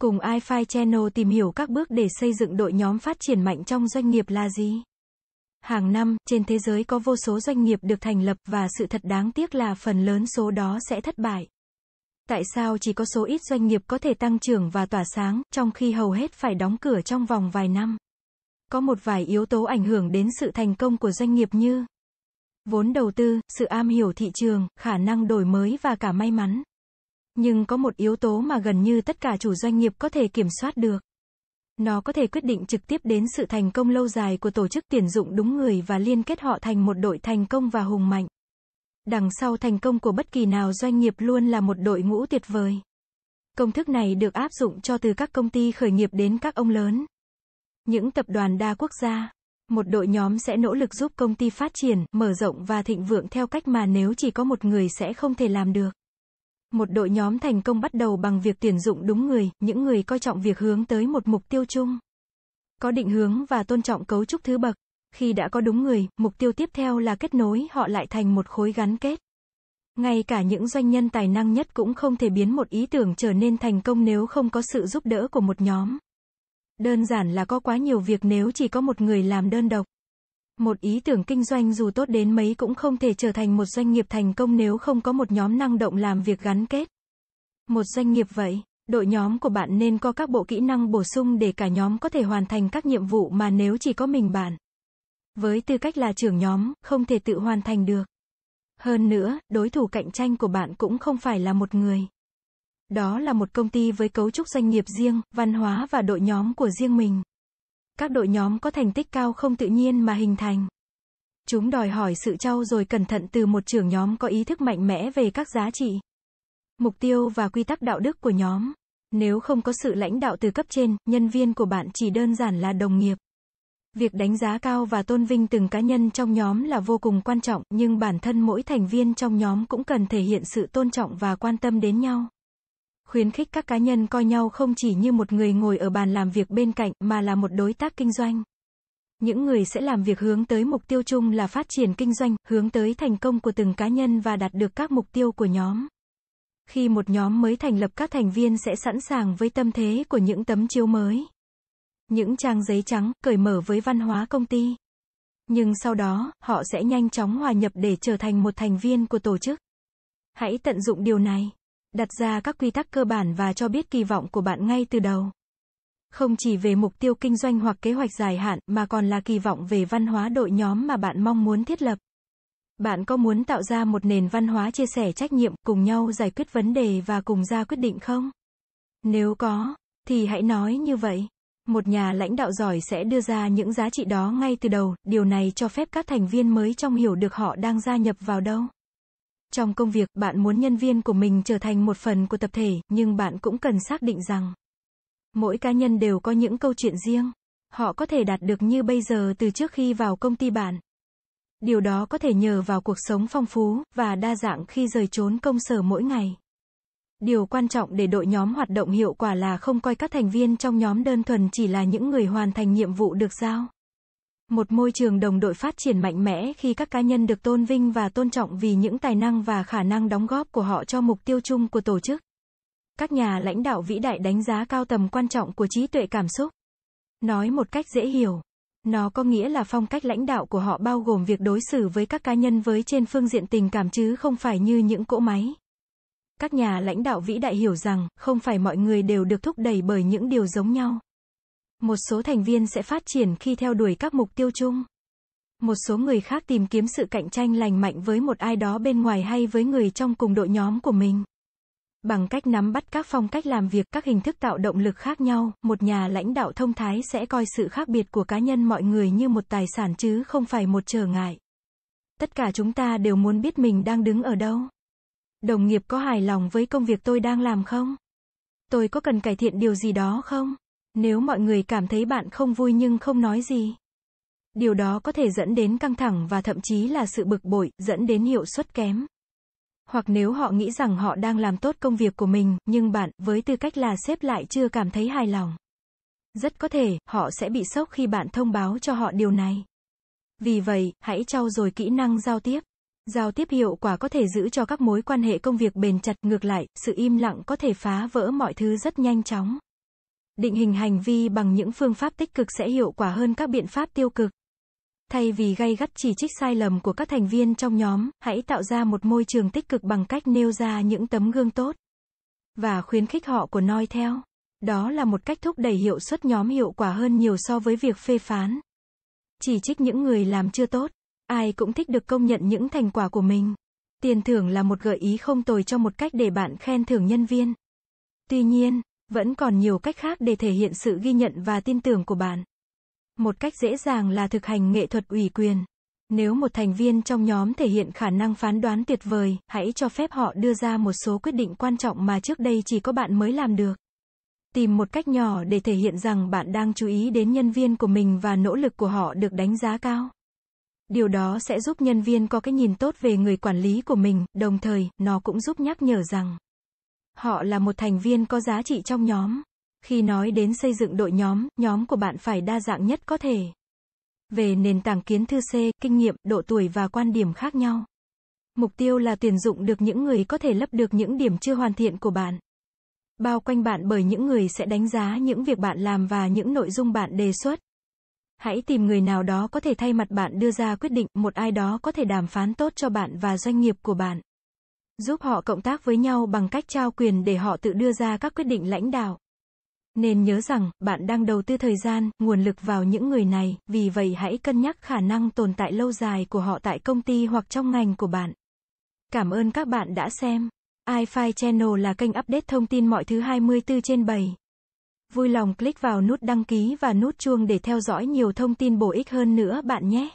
Cùng iFi Channel tìm hiểu các bước để xây dựng đội nhóm phát triển mạnh trong doanh nghiệp là gì? Hàng năm, trên thế giới có vô số doanh nghiệp được thành lập và sự thật đáng tiếc là phần lớn số đó sẽ thất bại. Tại sao chỉ có số ít doanh nghiệp có thể tăng trưởng và tỏa sáng, trong khi hầu hết phải đóng cửa trong vòng vài năm? Có một vài yếu tố ảnh hưởng đến sự thành công của doanh nghiệp như vốn đầu tư, sự am hiểu thị trường, khả năng đổi mới và cả may mắn. Nhưng có một yếu tố mà gần như tất cả chủ doanh nghiệp có thể kiểm soát được. Nó có thể quyết định trực tiếp đến sự thành công lâu dài của tổ chức tuyển dụng đúng người và liên kết họ thành một đội thành công và hùng mạnh. Đằng sau thành công của bất kỳ nào doanh nghiệp luôn là một đội ngũ tuyệt vời. Công thức này được áp dụng cho từ các công ty khởi nghiệp đến các ông lớn. Những tập đoàn đa quốc gia. Một đội nhóm sẽ nỗ lực giúp công ty phát triển, mở rộng và thịnh vượng theo cách mà nếu chỉ có một người sẽ không thể làm được. Một đội nhóm thành công bắt đầu bằng việc tuyển dụng đúng người, những người coi trọng việc hướng tới một mục tiêu chung. Có định hướng và tôn trọng cấu trúc thứ bậc. Khi đã có đúng người, mục tiêu tiếp theo là kết nối họ lại thành một khối gắn kết. Ngay cả những doanh nhân tài năng nhất cũng không thể biến một ý tưởng trở nên thành công nếu không có sự giúp đỡ của một nhóm. Đơn giản là có quá nhiều việc nếu chỉ có một người làm đơn độc. Một ý tưởng kinh doanh dù tốt đến mấy cũng không thể trở thành một doanh nghiệp thành công nếu không có một nhóm năng động làm việc gắn kết. Một doanh nghiệp vậy, đội nhóm của bạn nên có các bộ kỹ năng bổ sung để cả nhóm có thể hoàn thành các nhiệm vụ mà nếu chỉ có mình bạn. Với tư cách là trưởng nhóm, không thể tự hoàn thành được. Hơn nữa, đối thủ cạnh tranh của bạn cũng không phải là một người. Đó là một công ty với cấu trúc doanh nghiệp riêng, văn hóa và đội nhóm của riêng mình. Các đội nhóm có thành tích cao không tự nhiên mà hình thành. Chúng đòi hỏi sự trau dồi cẩn thận từ một trưởng nhóm có ý thức mạnh mẽ về các giá trị, mục tiêu và quy tắc đạo đức của nhóm. Nếu không có sự lãnh đạo từ cấp trên, nhân viên của bạn chỉ đơn giản là đồng nghiệp. Việc đánh giá cao và tôn vinh từng cá nhân trong nhóm là vô cùng quan trọng, nhưng bản thân mỗi thành viên trong nhóm cũng cần thể hiện sự tôn trọng và quan tâm đến nhau khuyến khích các cá nhân coi nhau không chỉ như một người ngồi ở bàn làm việc bên cạnh mà là một đối tác kinh doanh. Những người sẽ làm việc hướng tới mục tiêu chung là phát triển kinh doanh, hướng tới thành công của từng cá nhân và đạt được các mục tiêu của nhóm. Khi một nhóm mới thành lập các thành viên sẽ sẵn sàng với tâm thế của những tấm chiếu mới. Những trang giấy trắng, cởi mở với văn hóa công ty. Nhưng sau đó, họ sẽ nhanh chóng hòa nhập để trở thành một thành viên của tổ chức. Hãy tận dụng điều này. Đặt ra các quy tắc cơ bản và cho biết kỳ vọng của bạn ngay từ đầu. Không chỉ về mục tiêu kinh doanh hoặc kế hoạch dài hạn mà còn là kỳ vọng về văn hóa đội nhóm mà bạn mong muốn thiết lập. Bạn có muốn tạo ra một nền văn hóa chia sẻ trách nhiệm, cùng nhau giải quyết vấn đề và cùng ra quyết định không? Nếu có, thì hãy nói như vậy. Một nhà lãnh đạo giỏi sẽ đưa ra những giá trị đó ngay từ đầu, điều này cho phép các thành viên mới trong hiểu được họ đang gia nhập vào đâu. Trong công việc, bạn muốn nhân viên của mình trở thành một phần của tập thể, nhưng bạn cũng cần xác định rằng mỗi cá nhân đều có những câu chuyện riêng. Họ có thể đạt được như bây giờ từ trước khi vào công ty bạn. Điều đó có thể nhờ vào cuộc sống phong phú và đa dạng khi rời trốn công sở mỗi ngày. Điều quan trọng để đội nhóm hoạt động hiệu quả là không coi các thành viên trong nhóm đơn thuần chỉ là những người hoàn thành nhiệm vụ được giao. Một môi trường đồng đội phát triển mạnh mẽ khi các cá nhân được tôn vinh và tôn trọng vì những tài năng và khả năng đóng góp của họ cho mục tiêu chung của tổ chức. Các nhà lãnh đạo vĩ đại đánh giá cao tầm quan trọng của trí tuệ cảm xúc. Nói một cách dễ hiểu, nó có nghĩa là phong cách lãnh đạo của họ bao gồm việc đối xử với các cá nhân với trên phương diện tình cảm chứ không phải như những cỗ máy. Các nhà lãnh đạo vĩ đại hiểu rằng, không phải mọi người đều được thúc đẩy bởi những điều giống nhau. Một số thành viên sẽ phát triển khi theo đuổi các mục tiêu chung. Một số người khác tìm kiếm sự cạnh tranh lành mạnh với một ai đó bên ngoài hay với người trong cùng đội nhóm của mình. Bằng cách nắm bắt các phong cách làm việc, các hình thức tạo động lực khác nhau, một nhà lãnh đạo thông thái sẽ coi sự khác biệt của cá nhân mọi người như một tài sản chứ không phải một trở ngại. Tất cả chúng ta đều muốn biết mình đang đứng ở đâu. Đồng nghiệp có hài lòng với công việc tôi đang làm không? Tôi có cần cải thiện điều gì đó không? Nếu mọi người cảm thấy bạn không vui nhưng không nói gì, điều đó có thể dẫn đến căng thẳng và thậm chí là sự bực bội, dẫn đến hiệu suất kém. Hoặc nếu họ nghĩ rằng họ đang làm tốt công việc của mình, nhưng bạn, với tư cách là sếp lại chưa cảm thấy hài lòng. Rất có thể, họ sẽ bị sốc khi bạn thông báo cho họ điều này. Vì vậy, hãy trau dồi kỹ năng giao tiếp. Giao tiếp hiệu quả có thể giữ cho các mối quan hệ công việc bền chặt, ngược lại, sự im lặng có thể phá vỡ mọi thứ rất nhanh chóng. Định hình hành vi bằng những phương pháp tích cực sẽ hiệu quả hơn các biện pháp tiêu cực. Thay vì gay gắt chỉ trích sai lầm của các thành viên trong nhóm, hãy tạo ra một môi trường tích cực bằng cách nêu ra những tấm gương tốt và khuyến khích họ của noi theo. Đó là một cách thúc đẩy hiệu suất nhóm hiệu quả hơn nhiều so với việc phê phán. Chỉ trích những người làm chưa tốt. Ai cũng thích được công nhận những thành quả của mình. Tiền thưởng là một gợi ý không tồi cho một cách để bạn khen thưởng nhân viên. Tuy nhiên, vẫn còn nhiều cách khác để thể hiện sự ghi nhận và tin tưởng của bạn. Một cách dễ dàng là thực hành nghệ thuật ủy quyền. Nếu một thành viên trong nhóm thể hiện khả năng phán đoán tuyệt vời, hãy cho phép họ đưa ra một số quyết định quan trọng mà trước đây chỉ có bạn mới làm được. Tìm một cách nhỏ để thể hiện rằng bạn đang chú ý đến nhân viên của mình và nỗ lực của họ được đánh giá cao. Điều đó sẽ giúp nhân viên có cái nhìn tốt về người quản lý của mình, đồng thời, nó cũng giúp nhắc nhở rằng họ là một thành viên có giá trị trong nhóm. Khi nói đến xây dựng đội nhóm, nhóm của bạn phải đa dạng nhất có thể. Về nền tảng kiến thư C, kinh nghiệm, độ tuổi và quan điểm khác nhau. Mục tiêu là tuyển dụng được những người có thể lấp được những điểm chưa hoàn thiện của bạn. Bao quanh bạn bởi những người sẽ đánh giá những việc bạn làm và những nội dung bạn đề xuất. Hãy tìm người nào đó có thể thay mặt bạn đưa ra quyết định, một ai đó có thể đàm phán tốt cho bạn và doanh nghiệp của bạn. Giúp họ cộng tác với nhau bằng cách trao quyền để họ tự đưa ra các quyết định lãnh đạo. Nên nhớ rằng, bạn đang đầu tư thời gian, nguồn lực vào những người này, vì vậy hãy cân nhắc khả năng tồn tại lâu dài của họ tại công ty hoặc trong ngành của bạn. Cảm ơn các bạn đã xem. iFi Channel là kênh update thông tin mọi thứ 24 trên 7. Vui lòng click vào nút đăng ký và nút chuông để theo dõi nhiều thông tin bổ ích hơn nữa bạn nhé.